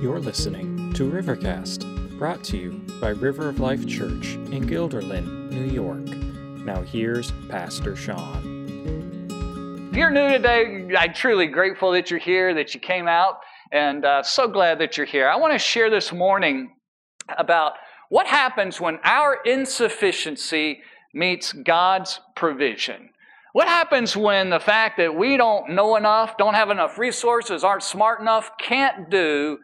You're listening to Rivercast, brought to you by River of Life Church in Guilderland, New York. Now here's Pastor Sean. If you're new today, I'm truly grateful that you're here, that you came out, and uh, so glad that you're here. I want to share this morning about what happens when our insufficiency meets God's provision. What happens when the fact that we don't know enough, don't have enough resources, aren't smart enough, can't do,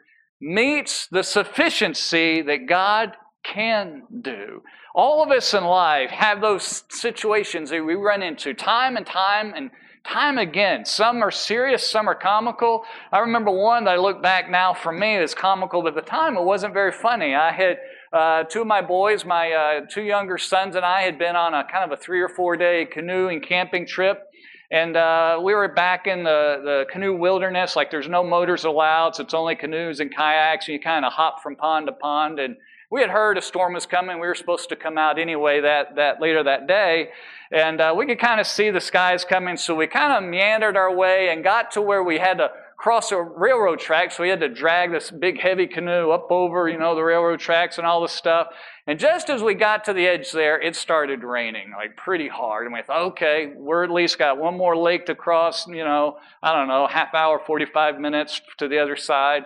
meets the sufficiency that God can do? All of us in life have those situations that we run into time and time and time again. Some are serious, some are comical. I remember one that I look back now for me is comical, but at the time it wasn't very funny. I had uh, two of my boys, my uh, two younger sons, and I had been on a kind of a three or four day canoe and camping trip. And uh, we were back in the, the canoe wilderness, like there's no motors allowed, so it's only canoes and kayaks, and you kind of hop from pond to pond. And we had heard a storm was coming. We were supposed to come out anyway that, that later that day. And uh, we could kind of see the skies coming, so we kind of meandered our way and got to where we had to cross a railroad track, so we had to drag this big heavy canoe up over, you know, the railroad tracks and all this stuff. And just as we got to the edge there, it started raining, like pretty hard. And we thought, okay, we're at least got one more lake to cross, you know, I don't know, half hour, 45 minutes to the other side.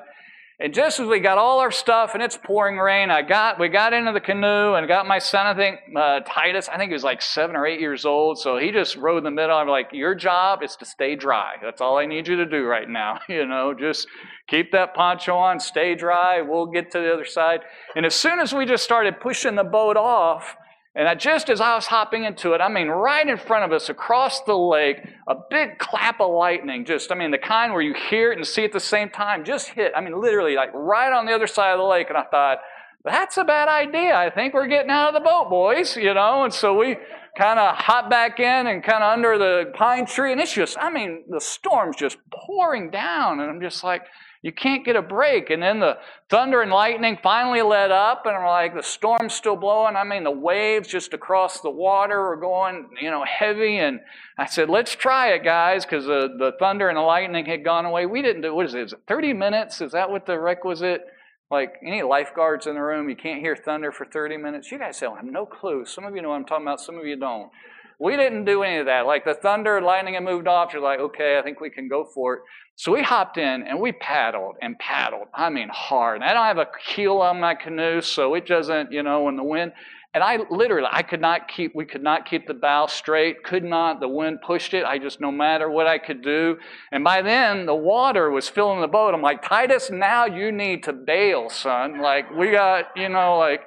And just as we got all our stuff and it's pouring rain, I got we got into the canoe and got my son. I think uh, Titus. I think he was like seven or eight years old. So he just rode in the middle. I'm like, your job is to stay dry. That's all I need you to do right now. You know, just keep that poncho on, stay dry. We'll get to the other side. And as soon as we just started pushing the boat off, and just as I was hopping into it, I mean, right in front of us across the lake, a big clap of lightning, just, I mean, the kind where you hear it and see it at the same time, just hit. I mean, literally, like right on the other side of the lake. And I thought, that's a bad idea. I think we're getting out of the boat, boys, you know? And so we kind of hop back in and kind of under the pine tree. And it's just, I mean, the storm's just pouring down. And I'm just like, you can't get a break. And then the thunder and lightning finally let up, and I'm like, the storm's still blowing. I mean, the waves just across the water are going, you know, heavy. And I said, let's try it, guys, because the, the thunder and the lightning had gone away. We didn't do, what is it, is it 30 minutes? Is that what the requisite? Like any lifeguards in the room, you can't hear thunder for 30 minutes. You guys say, well, I have no clue. Some of you know what I'm talking about, some of you don't. We didn't do any of that. Like the thunder, lightning had moved off. You're like, okay, I think we can go for it. So we hopped in and we paddled and paddled. I mean, hard. I don't have a keel on my canoe, so it doesn't, you know, when the wind. And I literally, I could not keep, we could not keep the bow straight, could not. The wind pushed it. I just, no matter what I could do. And by then, the water was filling the boat. I'm like, Titus, now you need to bail, son. Like, we got, you know, like,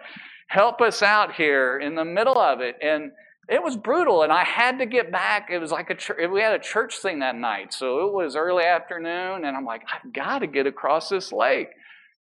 help us out here in the middle of it. And it was brutal and i had to get back. It was like a we had a church thing that night so it was early afternoon and i'm like i've got to get across this lake.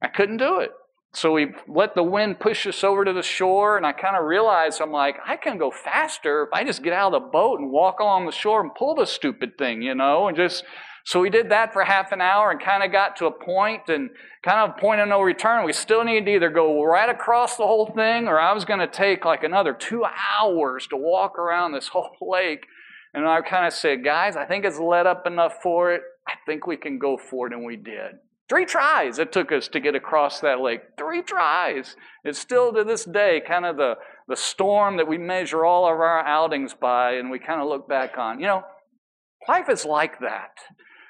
I couldn't do it. So we let the wind push us over to the shore and i kind of realized i'm like i can go faster if i just get out of the boat and walk along the shore and pull the stupid thing you know and just so we did that for half an hour and kind of got to a point and kind of point of no return. We still needed to either go right across the whole thing or I was going to take like another two hours to walk around this whole lake. And I kind of said, guys, I think it's let up enough for it. I think we can go for it. And we did. Three tries it took us to get across that lake. Three tries. It's still to this day kind of the, the storm that we measure all of our outings by and we kind of look back on. You know, life is like that.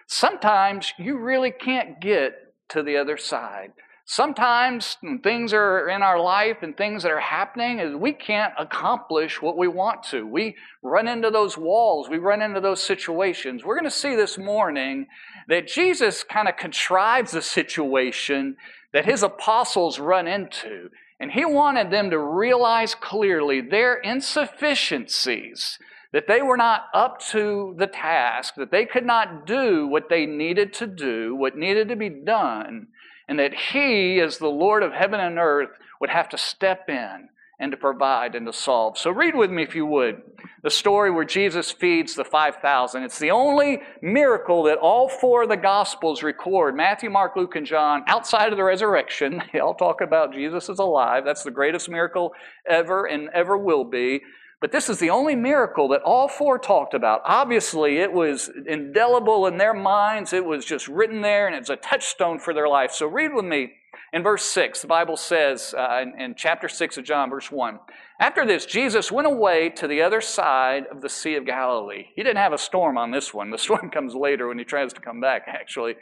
Sometimes you really can't get to the other side. Sometimes things are in our life and things that are happening we can't accomplish what we want to. We run into those walls, we run into those situations. We're going to see this morning that Jesus kind of contrives a situation that his apostles run into. And he wanted them to realize clearly their insufficiencies that they were not up to the task, that they could not do what they needed to do, what needed to be done, and that He, as the Lord of heaven and earth, would have to step in and to provide and to solve. So, read with me, if you would, the story where Jesus feeds the 5,000. It's the only miracle that all four of the Gospels record Matthew, Mark, Luke, and John, outside of the resurrection. They all talk about Jesus is alive. That's the greatest miracle ever and ever will be. But this is the only miracle that all four talked about. Obviously, it was indelible in their minds. It was just written there, and it's a touchstone for their life. So read with me in verse 6. The Bible says uh, in, in chapter 6 of John, verse 1 After this, Jesus went away to the other side of the Sea of Galilee. He didn't have a storm on this one. The storm comes later when he tries to come back, actually,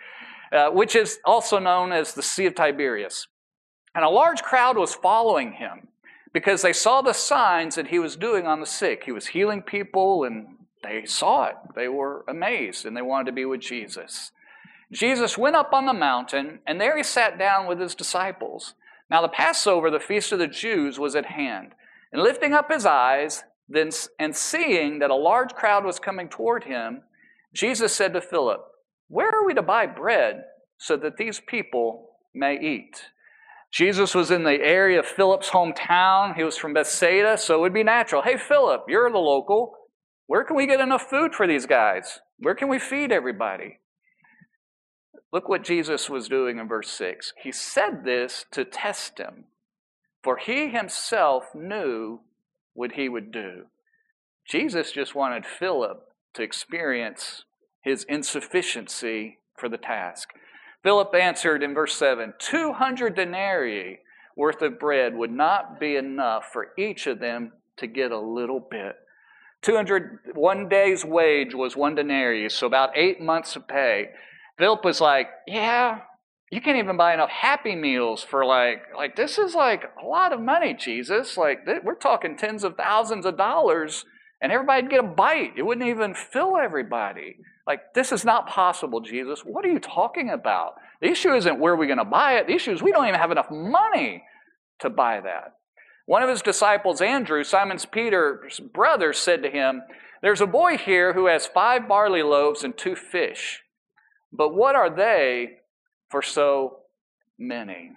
uh, which is also known as the Sea of Tiberias. And a large crowd was following him because they saw the signs that he was doing on the sick. He was healing people, and they saw it. They were amazed, and they wanted to be with Jesus. Jesus went up on the mountain, and there he sat down with his disciples. Now, the Passover, the feast of the Jews, was at hand. And lifting up his eyes, then, and seeing that a large crowd was coming toward him, Jesus said to Philip, Where are we to buy bread so that these people may eat? Jesus was in the area of Philip's hometown. He was from Bethsaida, so it would be natural. Hey, Philip, you're the local. Where can we get enough food for these guys? Where can we feed everybody? Look what Jesus was doing in verse 6. He said this to test him, for he himself knew what he would do. Jesus just wanted Philip to experience his insufficiency for the task. Philip answered in verse 7 200 denarii worth of bread would not be enough for each of them to get a little bit. 200, one day's wage was one denarius, so about eight months of pay. Philip was like, Yeah, you can't even buy enough happy meals for like, like this is like a lot of money, Jesus. Like, we're talking tens of thousands of dollars, and everybody'd get a bite. It wouldn't even fill everybody. Like, this is not possible, Jesus. What are you talking about? The issue isn't where we're going to buy it. The issue is we don't even have enough money to buy that. One of his disciples, Andrew, Simon's Peter's brother, said to him, There's a boy here who has five barley loaves and two fish. But what are they for so many?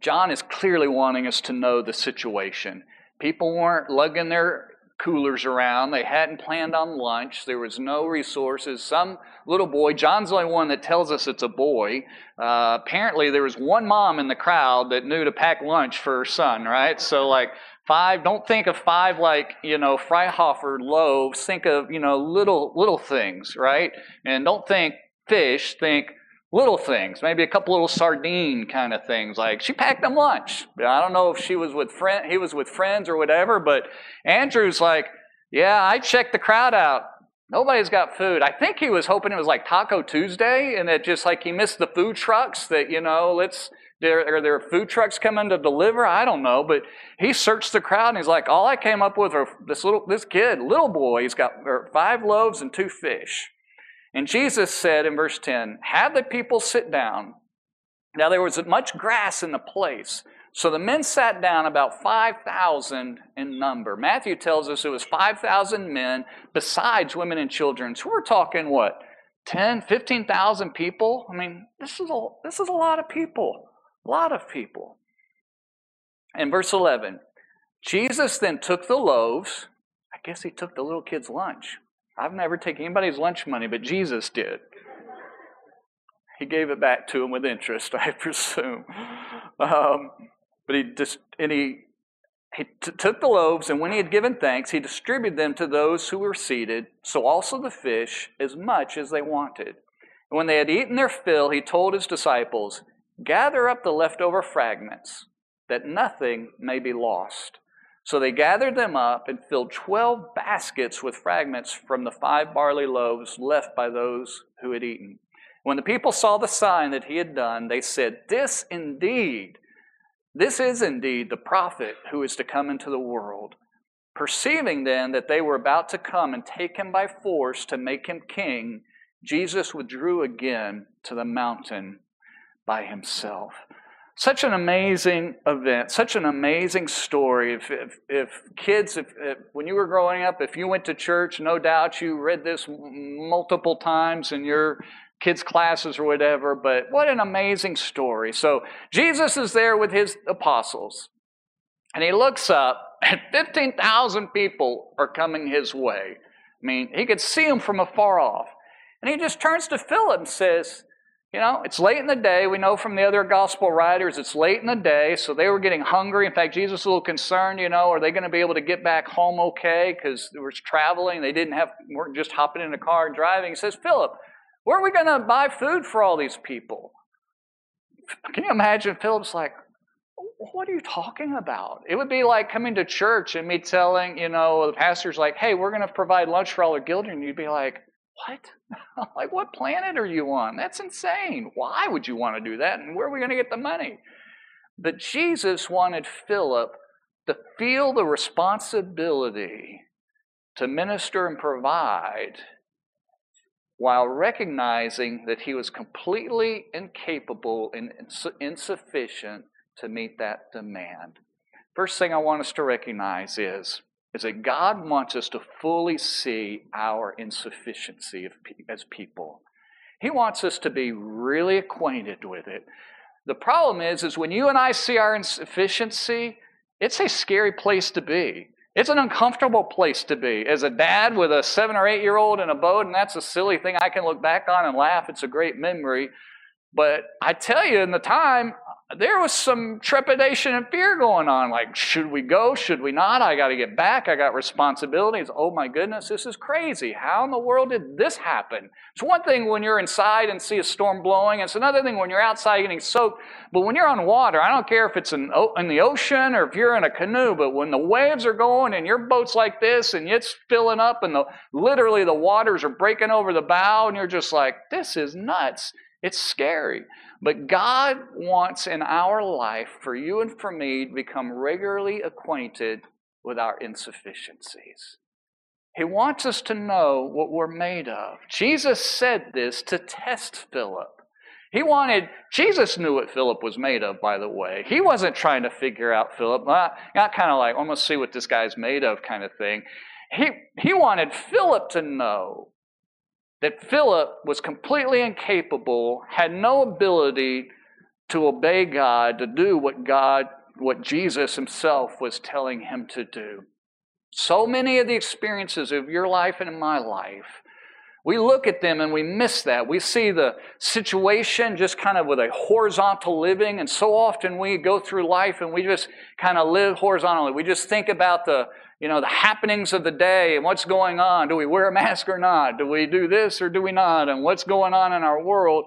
John is clearly wanting us to know the situation. People weren't lugging their coolers around. They hadn't planned on lunch. There was no resources. Some little boy, John's the only one that tells us it's a boy. Uh, apparently, there was one mom in the crowd that knew to pack lunch for her son, right? So, like, five, don't think of five like, you know, Freihofer loaves. Think of, you know, little, little things, right? And don't think fish, think little things, maybe a couple little sardine kind of things. Like she packed them lunch. I don't know if she was with friend, he was with friends or whatever, but Andrew's like, yeah, I checked the crowd out. Nobody's got food. I think he was hoping it was like Taco Tuesday, and that just like he missed the food trucks. That you know, let's are there food trucks coming to deliver? I don't know, but he searched the crowd and he's like, all I came up with are this little this kid, little boy. He's got er, five loaves and two fish. And Jesus said in verse 10, Have the people sit down. Now there was much grass in the place. So the men sat down, about 5,000 in number. Matthew tells us it was 5,000 men, besides women and children. So we're talking what? 10, 15,000 people? I mean, this is, a, this is a lot of people. A lot of people. In verse 11, Jesus then took the loaves. I guess he took the little kid's lunch. I've never taken anybody's lunch money, but Jesus did. He gave it back to him with interest, I presume. Um, but he just and he he t- took the loaves, and when he had given thanks, he distributed them to those who were seated, so also the fish, as much as they wanted. And when they had eaten their fill, he told his disciples, Gather up the leftover fragments, that nothing may be lost. So they gathered them up and filled 12 baskets with fragments from the five barley loaves left by those who had eaten. When the people saw the sign that he had done, they said, This indeed, this is indeed the prophet who is to come into the world. Perceiving then that they were about to come and take him by force to make him king, Jesus withdrew again to the mountain by himself. Such an amazing event, such an amazing story. If, if, if kids, if, if, when you were growing up, if you went to church, no doubt you read this multiple times in your kids' classes or whatever, but what an amazing story. So Jesus is there with his apostles, and he looks up, and 15,000 people are coming his way. I mean, he could see them from afar off. And he just turns to Philip and says, You know, it's late in the day. We know from the other gospel writers it's late in the day, so they were getting hungry. In fact, Jesus was a little concerned, you know, are they going to be able to get back home okay? Because they were traveling. They didn't have, weren't just hopping in a car and driving. He says, Philip, where are we going to buy food for all these people? Can you imagine Philip's like, what are you talking about? It would be like coming to church and me telling, you know, the pastor's like, hey, we're going to provide lunch for all the children. You'd be like, what? like, what planet are you on? That's insane. Why would you want to do that? And where are we going to get the money? But Jesus wanted Philip to feel the responsibility to minister and provide while recognizing that he was completely incapable and insufficient to meet that demand. First thing I want us to recognize is, is that God wants us to fully see our insufficiency as people. He wants us to be really acquainted with it. The problem is, is when you and I see our insufficiency, it's a scary place to be. It's an uncomfortable place to be. As a dad with a seven or eight year old in a boat, and that's a silly thing I can look back on and laugh. It's a great memory. But I tell you, in the time, there was some trepidation and fear going on. Like, should we go? Should we not? I got to get back. I got responsibilities. Oh my goodness, this is crazy. How in the world did this happen? It's one thing when you're inside and see a storm blowing. It's another thing when you're outside getting soaked. But when you're on water, I don't care if it's in, in the ocean or if you're in a canoe, but when the waves are going and your boat's like this and it's filling up and the, literally the waters are breaking over the bow and you're just like, this is nuts. It's scary. But God wants in our life for you and for me to become regularly acquainted with our insufficiencies. He wants us to know what we're made of. Jesus said this to test Philip. He wanted, Jesus knew what Philip was made of, by the way. He wasn't trying to figure out Philip, not, not kind of like, I'm going to see what this guy's made of kind of thing. He, he wanted Philip to know that Philip was completely incapable, had no ability to obey God, to do what God, what Jesus himself was telling him to do. So many of the experiences of your life and in my life, we look at them and we miss that. We see the situation just kind of with a horizontal living, and so often we go through life and we just kind of live horizontally. We just think about the you know, the happenings of the day and what's going on. Do we wear a mask or not? Do we do this or do we not? And what's going on in our world.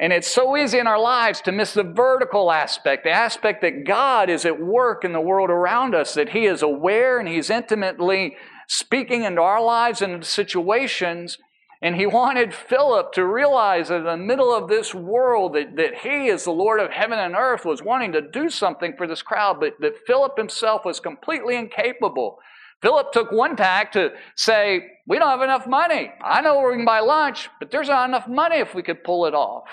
And it's so easy in our lives to miss the vertical aspect, the aspect that God is at work in the world around us, that He is aware and He's intimately speaking into our lives and into situations and he wanted Philip to realize that in the middle of this world that, that he, as the Lord of heaven and earth, was wanting to do something for this crowd, but that Philip himself was completely incapable. Philip took one tack to say, We don't have enough money. I know we can buy lunch, but there's not enough money if we could pull it off.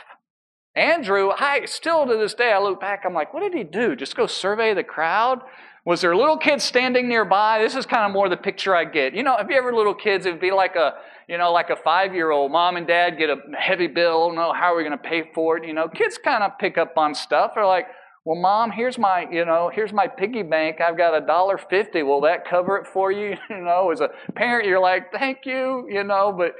Andrew, I still to this day, I look back, I'm like, what did he do? Just go survey the crowd? Was there little kids standing nearby? This is kind of more the picture I get. You know, have you ever little kids? It would be like a you know, like a five year old, mom and dad get a heavy bill, no, how are we going to pay for it? You know, kids kind of pick up on stuff. They're like, well, mom, here's my, you know, here's my piggy bank. I've got a dollar fifty. Will that cover it for you? You know, as a parent, you're like, thank you, you know, but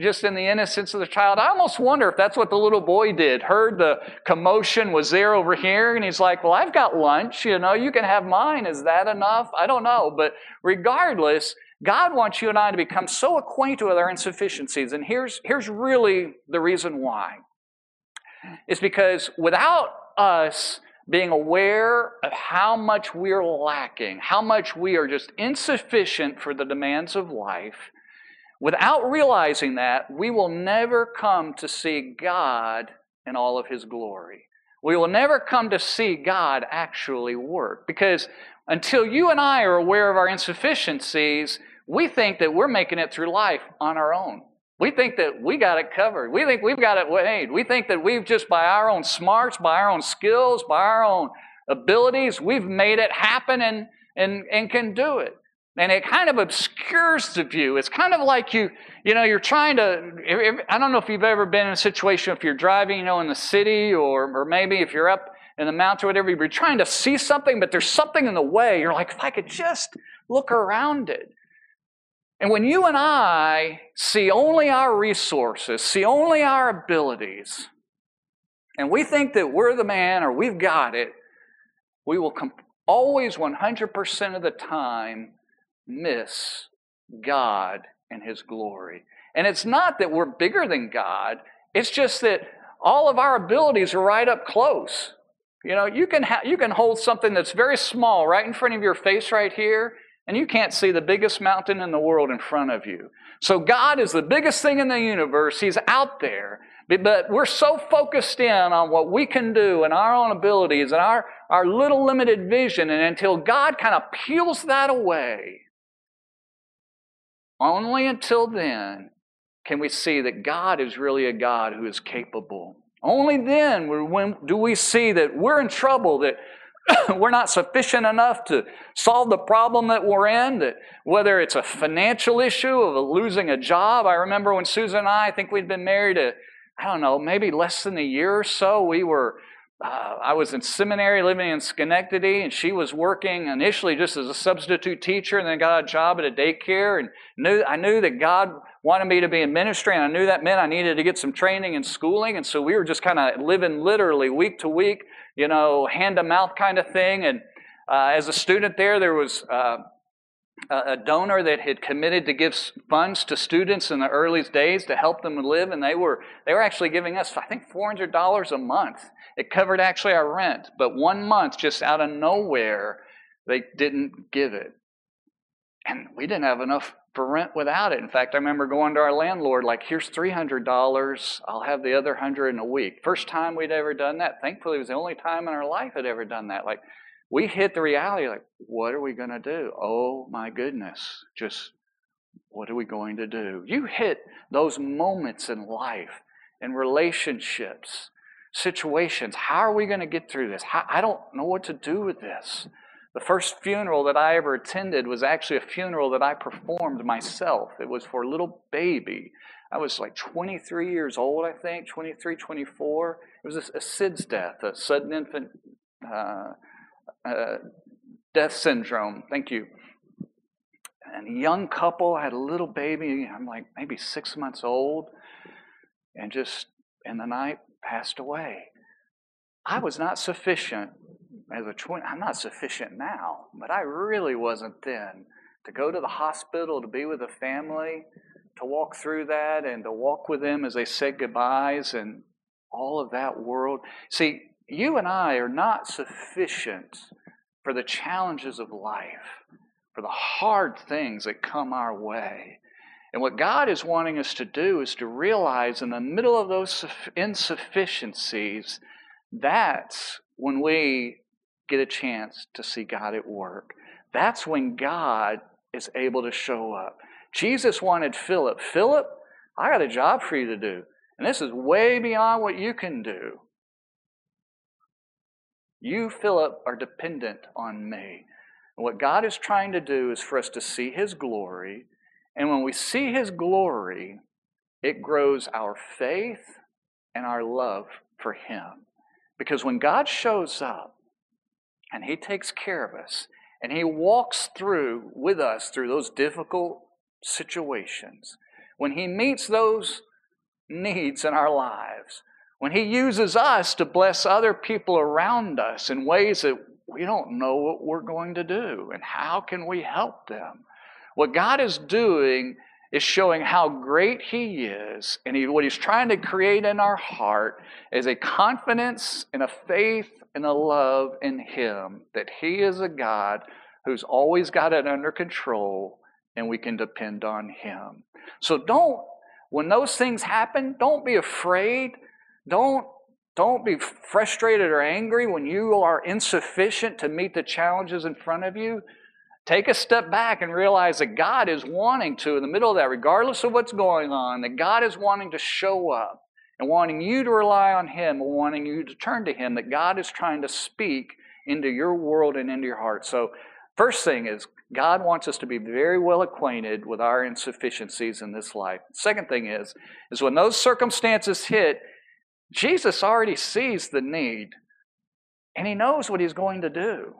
just in the innocence of the child, I almost wonder if that's what the little boy did. Heard the commotion was there over here, and he's like, well, I've got lunch. You know, you can have mine. Is that enough? I don't know, but regardless, God wants you and I to become so acquainted with our insufficiencies. And here's, here's really the reason why. It's because without us being aware of how much we're lacking, how much we are just insufficient for the demands of life, without realizing that, we will never come to see God in all of His glory. We will never come to see God actually work because until you and I are aware of our insufficiencies, we think that we're making it through life on our own. We think that we got it covered. We think we've got it made. We think that we've just by our own smarts, by our own skills, by our own abilities, we've made it happen and, and, and can do it. And it kind of obscures the view. It's kind of like you, you know, you're trying to, I don't know if you've ever been in a situation if you're driving, you know, in the city or, or maybe if you're up in the mountains or whatever, you're trying to see something, but there's something in the way. You're like, if I could just look around it. And when you and I see only our resources, see only our abilities, and we think that we're the man or we've got it, we will com- always 100% of the time miss God and His glory. And it's not that we're bigger than God, it's just that all of our abilities are right up close. You know, you can, ha- you can hold something that's very small right in front of your face right here, and you can't see the biggest mountain in the world in front of you. So God is the biggest thing in the universe. He's out there. But we're so focused in on what we can do and our own abilities and our, our little limited vision, and until God kind of peels that away, only until then can we see that God is really a God who is capable. Only then do we see that we're in trouble, that we're not sufficient enough to solve the problem that we're in, that whether it's a financial issue of losing a job. I remember when Susan and I, I think we'd been married a, I don't know, maybe less than a year or so, we were uh, I was in seminary living in Schenectady, and she was working initially just as a substitute teacher, and then got a job at a daycare. And knew I knew that God wanted me to be in ministry, and I knew that meant I needed to get some training and schooling. And so we were just kind of living literally week to week, you know, hand to mouth kind of thing. And uh, as a student there, there was uh, a donor that had committed to give funds to students in the early days to help them live, and they were they were actually giving us, I think, four hundred dollars a month. It covered actually our rent, but one month, just out of nowhere, they didn't give it, and we didn't have enough for rent without it. In fact, I remember going to our landlord like, "Here's three hundred dollars. I'll have the other hundred in a week." First time we'd ever done that. Thankfully, it was the only time in our life I'd ever done that. Like we hit the reality like, what are we going to do? Oh my goodness, just what are we going to do? You hit those moments in life, in relationships, situations. How are we going to get through this? How, I don't know what to do with this. The first funeral that I ever attended was actually a funeral that I performed myself. It was for a little baby. I was like 23 years old, I think, 23, 24. It was a, a SIDS death, a sudden infant uh, uh, death syndrome. Thank you. And a young couple had a little baby, I'm like maybe six months old, and just in the night passed away. I was not sufficient as a twin. I'm not sufficient now, but I really wasn't then. To go to the hospital, to be with a family, to walk through that, and to walk with them as they said goodbyes, and all of that world. See, you and I are not sufficient for the challenges of life, for the hard things that come our way. And what God is wanting us to do is to realize in the middle of those insufficiencies, that's when we get a chance to see God at work. That's when God is able to show up. Jesus wanted Philip, Philip, I got a job for you to do. And this is way beyond what you can do. You, Philip, are dependent on me. And what God is trying to do is for us to see His glory. And when we see His glory, it grows our faith and our love for Him. Because when God shows up and He takes care of us and He walks through with us through those difficult situations, when He meets those needs in our lives, when He uses us to bless other people around us in ways that we don't know what we're going to do and how can we help them. What God is doing is showing how great He is, and he, what He's trying to create in our heart is a confidence and a faith and a love in Him that He is a God who's always got it under control, and we can depend on Him. So don't, when those things happen, don't be afraid don't, don't be frustrated or angry when you are insufficient to meet the challenges in front of you. Take a step back and realize that God is wanting to, in the middle of that, regardless of what's going on, that God is wanting to show up and wanting you to rely on Him wanting you to turn to Him, that God is trying to speak into your world and into your heart. So, first thing is, God wants us to be very well acquainted with our insufficiencies in this life. Second thing is, is when those circumstances hit, Jesus already sees the need and he knows what he's going to do.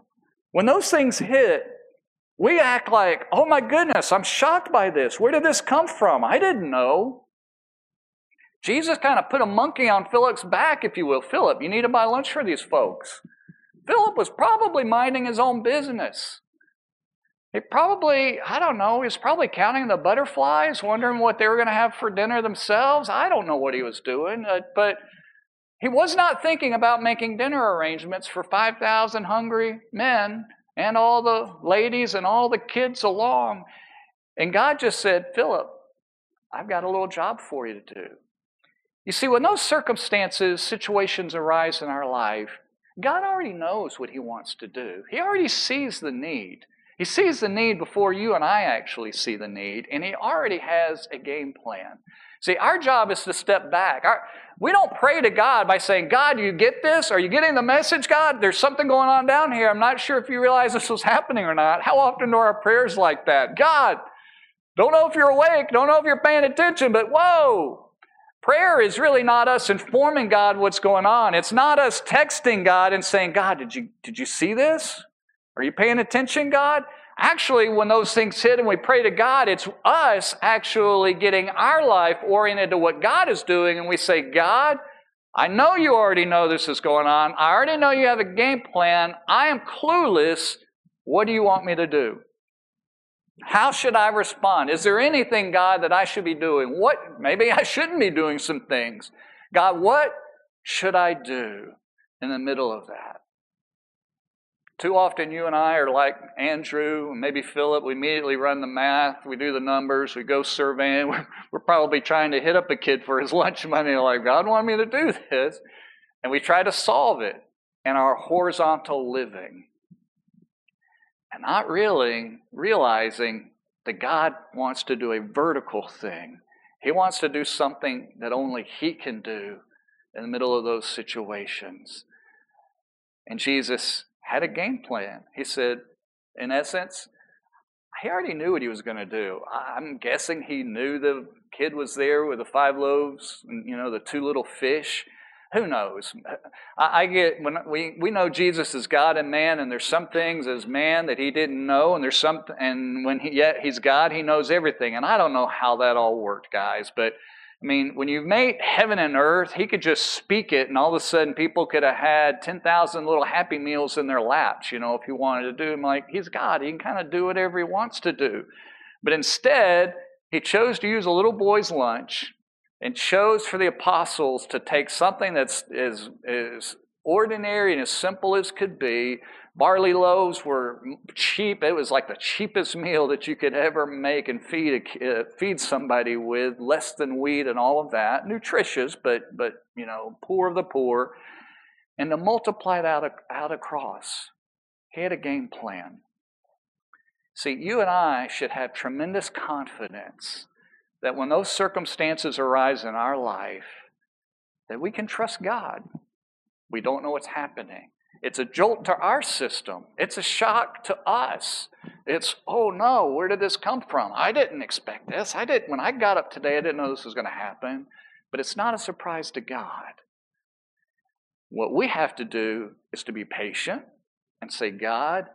When those things hit, we act like, oh my goodness, I'm shocked by this. Where did this come from? I didn't know. Jesus kind of put a monkey on Philip's back, if you will. Philip, you need to buy lunch for these folks. Philip was probably minding his own business. He probably, I don't know, he was probably counting the butterflies, wondering what they were going to have for dinner themselves. I don't know what he was doing, uh, but he was not thinking about making dinner arrangements for 5,000 hungry men and all the ladies and all the kids along. And God just said, Philip, I've got a little job for you to do. You see, when those circumstances, situations arise in our life, God already knows what He wants to do. He already sees the need. He sees the need before you and I actually see the need, and He already has a game plan. See, our job is to step back. Our, we don't pray to God by saying, God, you get this? Are you getting the message, God? There's something going on down here. I'm not sure if you realize this was happening or not. How often do our prayers like that? God, don't know if you're awake, don't know if you're paying attention, but whoa, Prayer is really not us informing God what's going on. It's not us texting God and saying, God, did you, did you see this? Are you paying attention, God? Actually, when those things hit and we pray to God, it's us actually getting our life oriented to what God is doing, and we say, God, I know you already know this is going on. I already know you have a game plan. I am clueless. What do you want me to do? How should I respond? Is there anything, God, that I should be doing? What maybe I shouldn't be doing some things. God, what should I do in the middle of that? Too often, you and I are like Andrew, maybe Philip. We immediately run the math, we do the numbers, we go surveying. We're, we're probably trying to hit up a kid for his lunch money. Like, God wanted me to do this. And we try to solve it in our horizontal living and not really realizing that God wants to do a vertical thing. He wants to do something that only He can do in the middle of those situations. And Jesus had a game plan. He said, in essence, he already knew what he was going to do. I'm guessing he knew the kid was there with the five loaves and you know the two little fish. Who knows? I, I get when we, we know Jesus is God and man, and there's some things as man that he didn't know, and there's some and when he yet he's God, he knows everything. And I don't know how that all worked, guys, but I mean, when you made heaven and earth, he could just speak it, and all of a sudden people could have had 10,000 little happy meals in their laps, you know, if he wanted to do them. Like, he's God. He can kind of do whatever he wants to do. But instead, he chose to use a little boy's lunch and chose for the apostles to take something that's as, as ordinary and as simple as could be. Barley loaves were cheap. It was like the cheapest meal that you could ever make and feed a, uh, feed somebody with, less than wheat and all of that. Nutritious, but but you know, poor of the poor. And to multiply it out, out across. He had a game plan. See, you and I should have tremendous confidence that when those circumstances arise in our life, that we can trust God. We don't know what's happening. It's a jolt to our system. It's a shock to us. It's, oh no, where did this come from? I didn't expect this. I didn't when I got up today, I didn't know this was going to happen. But it's not a surprise to God. What we have to do is to be patient and say, God,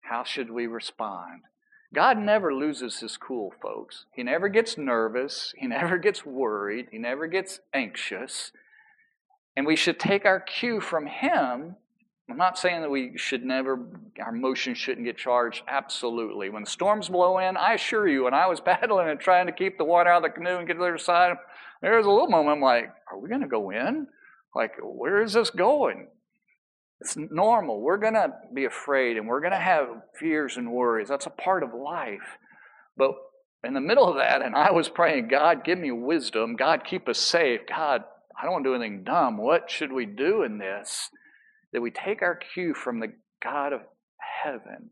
how should we respond? God never loses his cool, folks. He never gets nervous. He never gets worried. He never gets anxious. And we should take our cue from him. I'm not saying that we should never, our emotions shouldn't get charged. Absolutely. When storms blow in, I assure you, when I was battling and trying to keep the water out of the canoe and get to the other side, there was a little moment I'm like, are we going to go in? Like, where is this going? It's normal. We're going to be afraid and we're going to have fears and worries. That's a part of life. But in the middle of that, and I was praying, God, give me wisdom. God, keep us safe. God, I don't want to do anything dumb. What should we do in this? That we take our cue from the God of heaven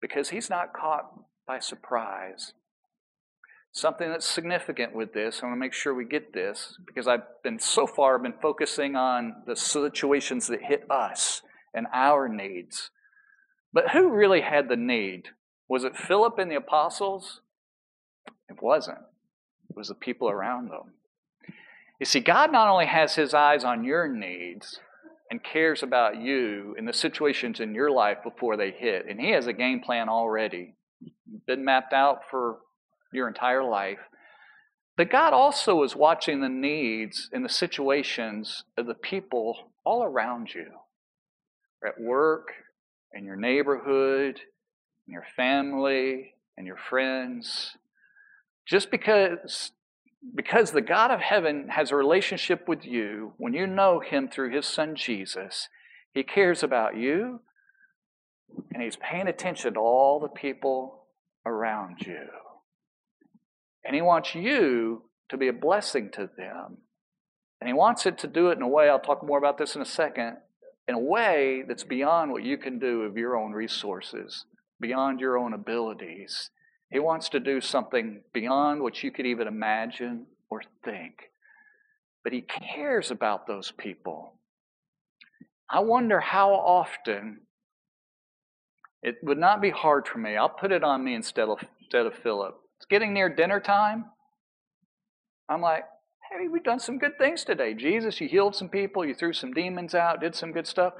because he's not caught by surprise. Something that's significant with this, I want to make sure we get this because I've been so far been focusing on the situations that hit us and our needs. But who really had the need? Was it Philip and the apostles? It wasn't. It was the people around them. You see, God not only has his eyes on your needs and cares about you and the situations in your life before they hit, and he has a game plan already, been mapped out for your entire life. But God also is watching the needs and the situations of the people all around you. At work, in your neighborhood, in your family, and your friends. Just because because the God of heaven has a relationship with you, when you know him through his son Jesus, he cares about you and he's paying attention to all the people around you. And he wants you to be a blessing to them. And he wants it to do it in a way, I'll talk more about this in a second, in a way that's beyond what you can do of your own resources, beyond your own abilities. He wants to do something beyond what you could even imagine or think. But he cares about those people. I wonder how often it would not be hard for me. I'll put it on me instead of, instead of Philip. It's getting near dinner time. I'm like, hey, we've done some good things today. Jesus, you healed some people, you threw some demons out, did some good stuff.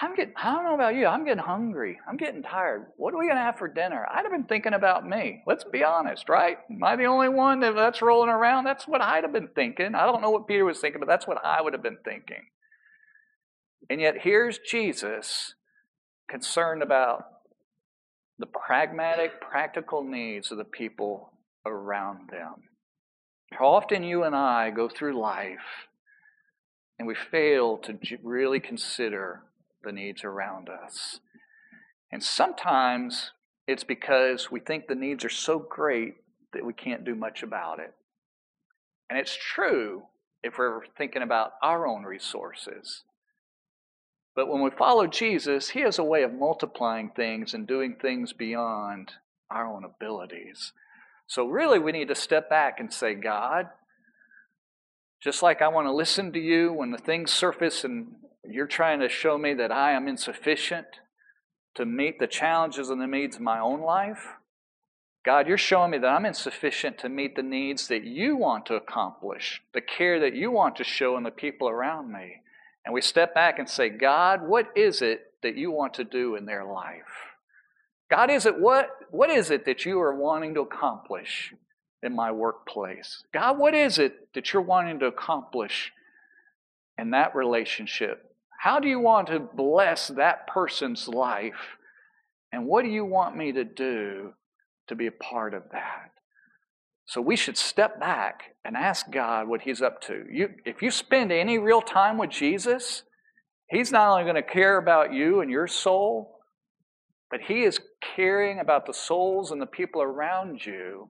I'm getting, I don't know about you, I'm getting hungry. I'm getting tired. What are we going to have for dinner? I'd have been thinking about me. Let's be honest, right? Am I the only one that's rolling around? That's what I'd have been thinking. I don't know what Peter was thinking, but that's what I would have been thinking. And yet here's Jesus concerned about the pragmatic, practical needs of the people around them. How often you and I go through life and we fail to really consider the needs around us. And sometimes it's because we think the needs are so great that we can't do much about it. And it's true if we're thinking about our own resources. But when we follow Jesus, He has a way of multiplying things and doing things beyond our own abilities. So, really, we need to step back and say, God, just like I want to listen to you when the things surface and you're trying to show me that I am insufficient to meet the challenges and the needs of my own life, God, you're showing me that I'm insufficient to meet the needs that you want to accomplish, the care that you want to show in the people around me and we step back and say, God, what is it that you want to do in their life? God, is it what, what is it that you are wanting to accomplish in my workplace? God, what is it that you're wanting to accomplish in that relationship? How do you want to bless that person's life? And what do you want me to do to be a part of that? So we should step back and ask God what He's up to. You, if you spend any real time with Jesus, He's not only going to care about you and your soul, but He is caring about the souls and the people around you,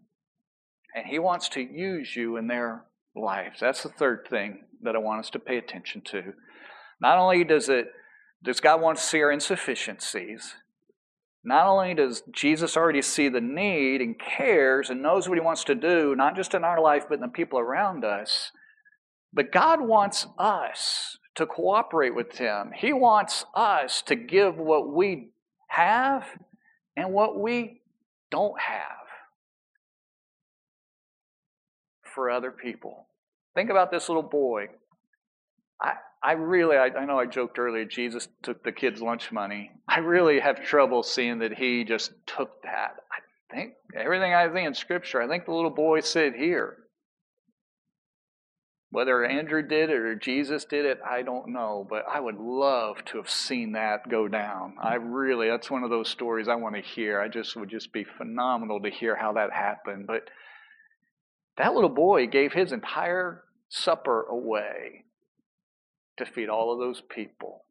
and He wants to use you in their lives. That's the third thing that I want us to pay attention to. Not only does it does God want to see our insufficiencies, not only does Jesus already see the need and cares and knows what he wants to do, not just in our life, but in the people around us, but God wants us to cooperate with him. He wants us to give what we have and what we don't have for other people. Think about this little boy. I, I really, I, I, know I joked earlier, Jesus took the kids' lunch money. I really have trouble seeing that he just took that. I think everything I think in Scripture, I think the little boy said here. Whether Andrew did it or Jesus did it, I don't know, but I would love to have seen that go down. I really, that's one of those stories I want to hear. I just would just be phenomenal to hear how that happened. But that little boy gave his entire supper away to feed all of those people.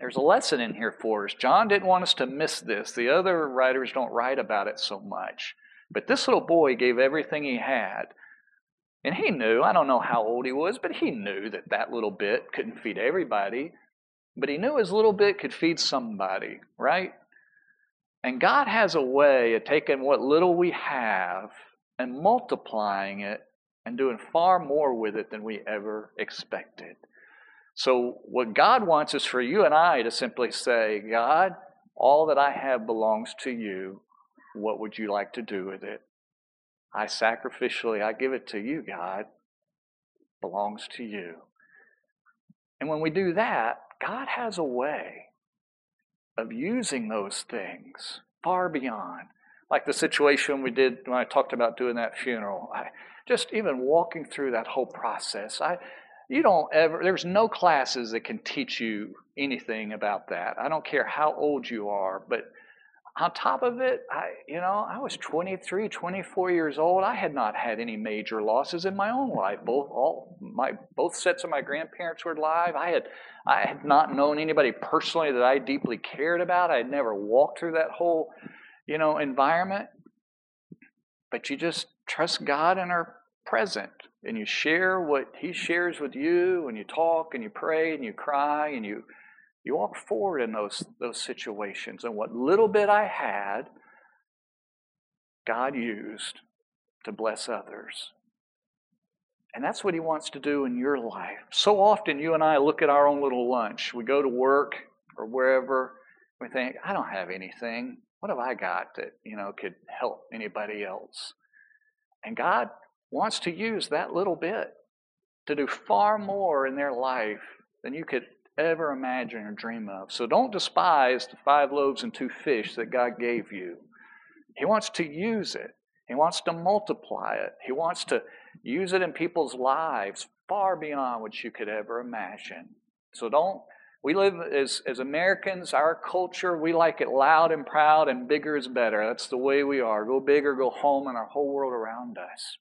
There's a lesson in here for us. John didn't want us to miss this. The other writers don't write about it so much. But this little boy gave everything he had. And he knew, I don't know how old he was, but he knew that that little bit couldn't feed everybody. But he knew his little bit could feed somebody, right? And God has a way of taking what little we have and multiplying it and doing far more with it than we ever expected. So, what God wants is for you and I to simply say, God, all that I have belongs to you. What would you like to do with it? I sacrificially, I give it to you, God. belongs to you. And when we do that, God has a way of using those things far beyond. like the situation we did when I talked about doing that funeral. I, just even walking through that whole process, I, you don't ever, there's no classes that can teach you anything about that. I don't care how old you are, but on top of it, I, you know, I was 23, 24 years old. I had not had any major losses in my own life. Both all my both sets of my grandparents were alive. I had I had not known anybody personally that I deeply cared about. I had never walked through that whole, you know, environment. But you just trust God and are present, and you share what He shares with you, and you talk and you pray and you cry and you you walk forward in those, those situations. And what little bit I had, God used to bless others. And that's what He wants to do in your life. So often, you and I look at our own little lunch. We go to work or wherever, we think, I don't have anything. What have I got that, you know, could help anybody else? And God wants to use that little bit to do far more in their life than you could ever imagine or dream of. So don't despise the five loaves and two fish that God gave you. He wants to use it, He wants to multiply it, He wants to use it in people's lives far beyond what you could ever imagine. So don't. We live as, as Americans, our culture, we like it loud and proud, and bigger is better. That's the way we are. Go bigger, go home, and our whole world around us.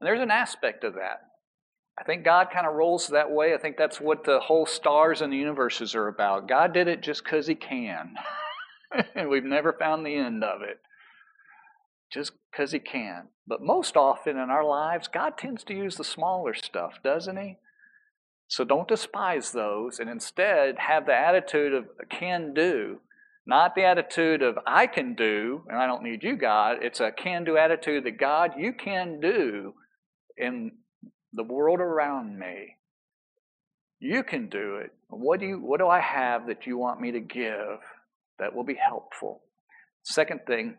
And there's an aspect of that. I think God kind of rolls that way. I think that's what the whole stars and the universes are about. God did it just because He can. and we've never found the end of it. Just because He can. But most often in our lives, God tends to use the smaller stuff, doesn't He? So don't despise those and instead have the attitude of can do, not the attitude of I can do and I don't need you, God. It's a can do attitude that God, you can do in the world around me. You can do it. What do you what do I have that you want me to give that will be helpful? Second thing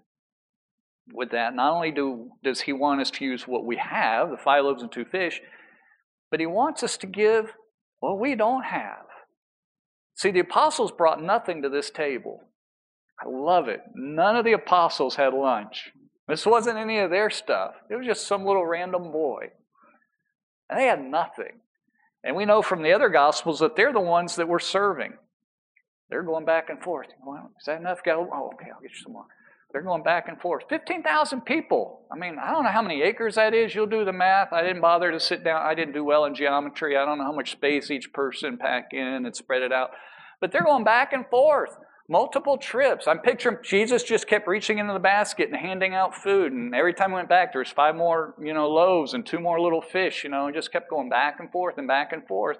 with that, not only do does he want us to use what we have, the five loaves and two fish, but he wants us to give what we don't have. See, the apostles brought nothing to this table. I love it. None of the apostles had lunch. This wasn't any of their stuff. It was just some little random boy. And they had nothing. And we know from the other Gospels that they're the ones that were serving. They're going back and forth. Well, is that enough? Go. Oh, okay, I'll get you some more. They're going back and forth. 15,000 people. I mean, I don't know how many acres that is. You'll do the math. I didn't bother to sit down. I didn't do well in geometry. I don't know how much space each person pack in and spread it out. But they're going back and forth. Multiple trips. I'm picturing Jesus just kept reaching into the basket and handing out food. And every time we went back, there was five more, you know, loaves and two more little fish, you know, and just kept going back and forth and back and forth.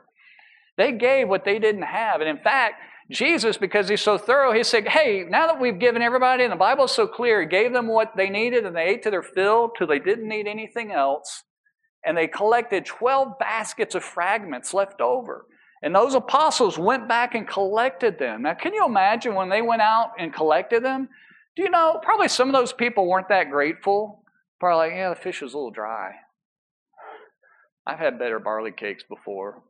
They gave what they didn't have. And in fact, Jesus, because he's so thorough, he said, Hey, now that we've given everybody, and the Bible's so clear, he gave them what they needed and they ate to their fill till they didn't need anything else. And they collected 12 baskets of fragments left over. And those apostles went back and collected them. Now, can you imagine when they went out and collected them? Do you know, probably some of those people weren't that grateful. Probably like, yeah, the fish was a little dry. I've had better barley cakes before.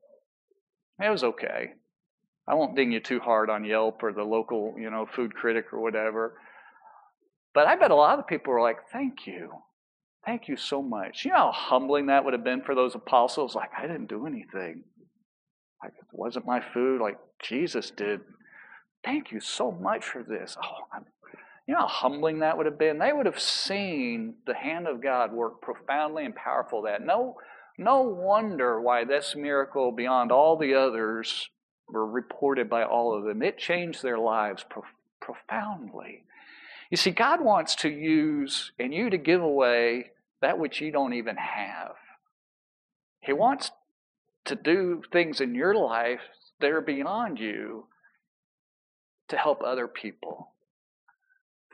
It was okay. I won't ding you too hard on Yelp or the local, you know, food critic or whatever. But I bet a lot of people were like, thank you. Thank you so much. You know how humbling that would have been for those apostles? Like, I didn't do anything. Like, it wasn't my food like Jesus did. Thank you so much for this. Oh, I'm, you know how humbling that would have been? They would have seen the hand of God work profoundly and powerful that. No, no wonder why this miracle, beyond all the others, were reported by all of them. It changed their lives pro- profoundly. You see, God wants to use and you to give away that which you don't even have. He wants to do things in your life that are beyond you to help other people,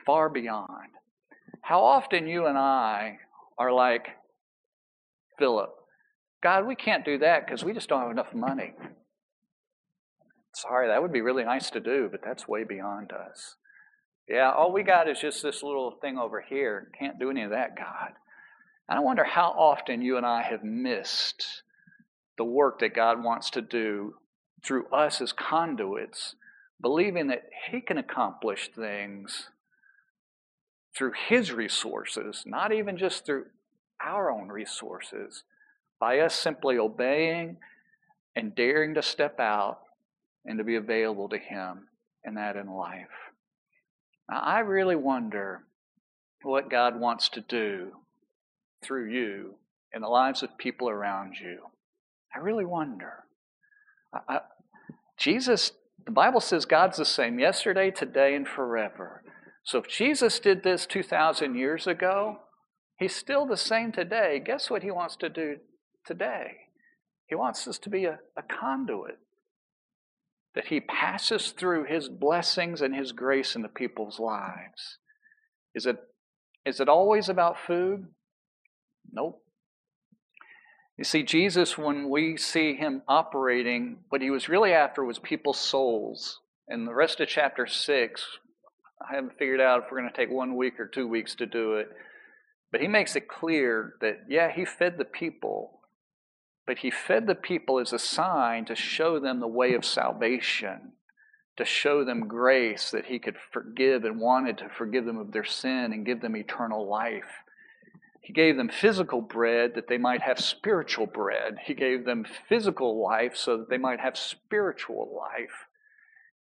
far beyond. How often you and I are like, Philip, God, we can't do that because we just don't have enough money. Sorry, that would be really nice to do, but that's way beyond us. Yeah, all we got is just this little thing over here. Can't do any of that, God. And I wonder how often you and I have missed the work that God wants to do through us as conduits, believing that He can accomplish things through His resources, not even just through our own resources, by us simply obeying and daring to step out and to be available to Him and that in life. Now, I really wonder what God wants to do through you in the lives of people around you. I really wonder. I, I, Jesus, the Bible says God's the same yesterday, today, and forever. So if Jesus did this 2,000 years ago, he's still the same today. Guess what he wants to do today? He wants us to be a, a conduit that He passes through His blessings and His grace into people's lives. Is it, is it always about food? Nope. You see, Jesus, when we see Him operating, what He was really after was people's souls. And the rest of chapter 6, I haven't figured out if we're going to take one week or two weeks to do it. But he makes it clear that, yeah, he fed the people, but he fed the people as a sign to show them the way of salvation, to show them grace that he could forgive and wanted to forgive them of their sin and give them eternal life. He gave them physical bread that they might have spiritual bread. He gave them physical life so that they might have spiritual life.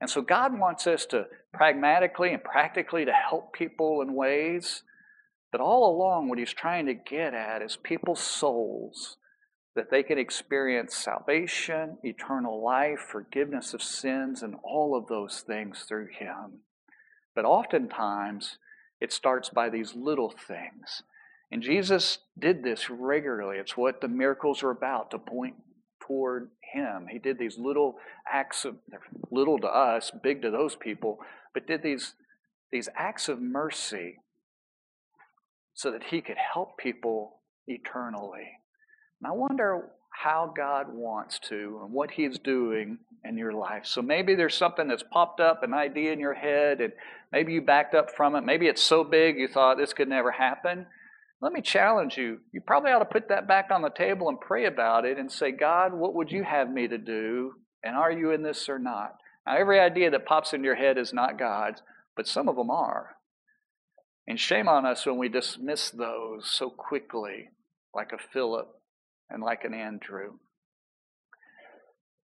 And so God wants us to pragmatically and practically to help people in ways, but all along what he's trying to get at is people's souls that they can experience salvation, eternal life, forgiveness of sins, and all of those things through Him. But oftentimes, it starts by these little things. And Jesus did this regularly. It's what the miracles are about to point toward Him. He did these little acts of, little to us, big to those people, but did these, these acts of mercy so that He could help people eternally. And I wonder how God wants to and what He's doing in your life. So maybe there's something that's popped up, an idea in your head, and maybe you backed up from it. Maybe it's so big you thought this could never happen. Let me challenge you. You probably ought to put that back on the table and pray about it and say, God, what would you have me to do? And are you in this or not? Now, every idea that pops in your head is not God's, but some of them are. And shame on us when we dismiss those so quickly, like a Philip and like an Andrew.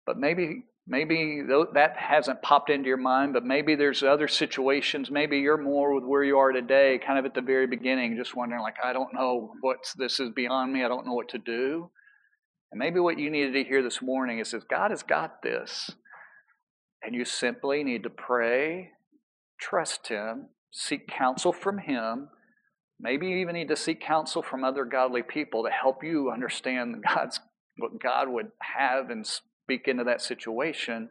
But maybe maybe that hasn't popped into your mind, but maybe there's other situations. Maybe you're more with where you are today, kind of at the very beginning, just wondering, like, I don't know what this is beyond me. I don't know what to do. And maybe what you needed to hear this morning is that God has got this. And you simply need to pray, trust Him, seek counsel from Him, Maybe you even need to seek counsel from other godly people to help you understand God's what God would have and speak into that situation,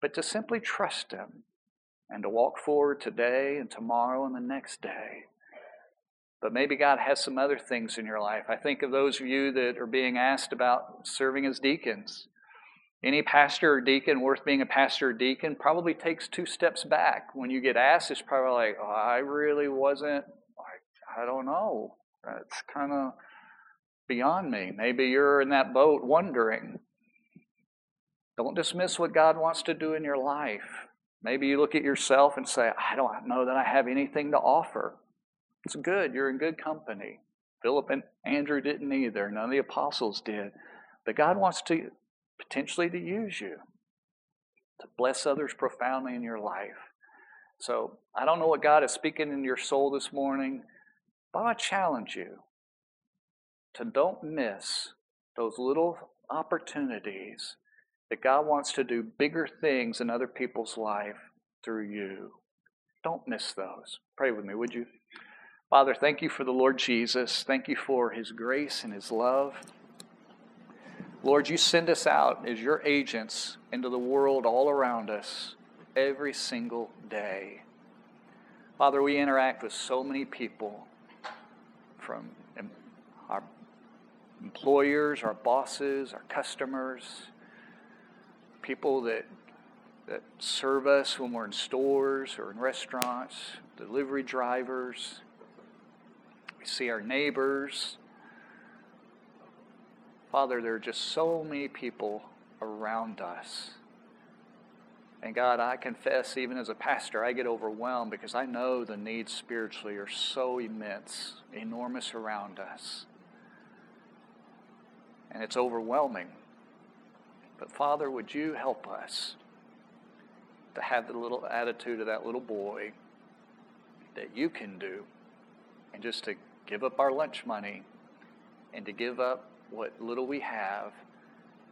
but to simply trust Him and to walk forward today and tomorrow and the next day. But maybe God has some other things in your life. I think of those of you that are being asked about serving as deacons. Any pastor or deacon worth being a pastor or deacon probably takes two steps back. When you get asked, it's probably like, oh, I really wasn't I don't know. That's kind of beyond me. Maybe you're in that boat wondering. Don't dismiss what God wants to do in your life. Maybe you look at yourself and say, I don't know that I have anything to offer. It's good. You're in good company. Philip and Andrew didn't either. None of the apostles did. But God wants to potentially to use you to bless others profoundly in your life. So I don't know what God is speaking in your soul this morning. But I challenge you to don't miss those little opportunities that God wants to do bigger things in other people's life through you. Don't miss those. Pray with me, would you? Father, thank you for the Lord Jesus. Thank you for his grace and his love. Lord, you send us out as your agents into the world all around us every single day. Father, we interact with so many people from our employers, our bosses, our customers, people that, that serve us when we're in stores or in restaurants, delivery drivers. We see our neighbors. Father, there are just so many people around us. And God, I confess, even as a pastor, I get overwhelmed because I know the needs spiritually are so immense, enormous around us. And it's overwhelming. But Father, would you help us to have the little attitude of that little boy that you can do, and just to give up our lunch money and to give up what little we have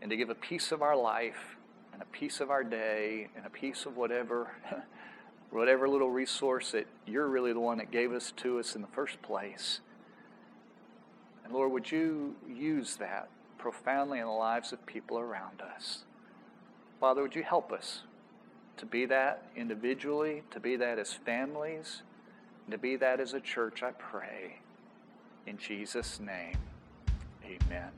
and to give a piece of our life and a piece of our day and a piece of whatever whatever little resource that you're really the one that gave us to us in the first place. And Lord, would you use that profoundly in the lives of people around us? Father, would you help us to be that individually, to be that as families, and to be that as a church, I pray. In Jesus' name, amen.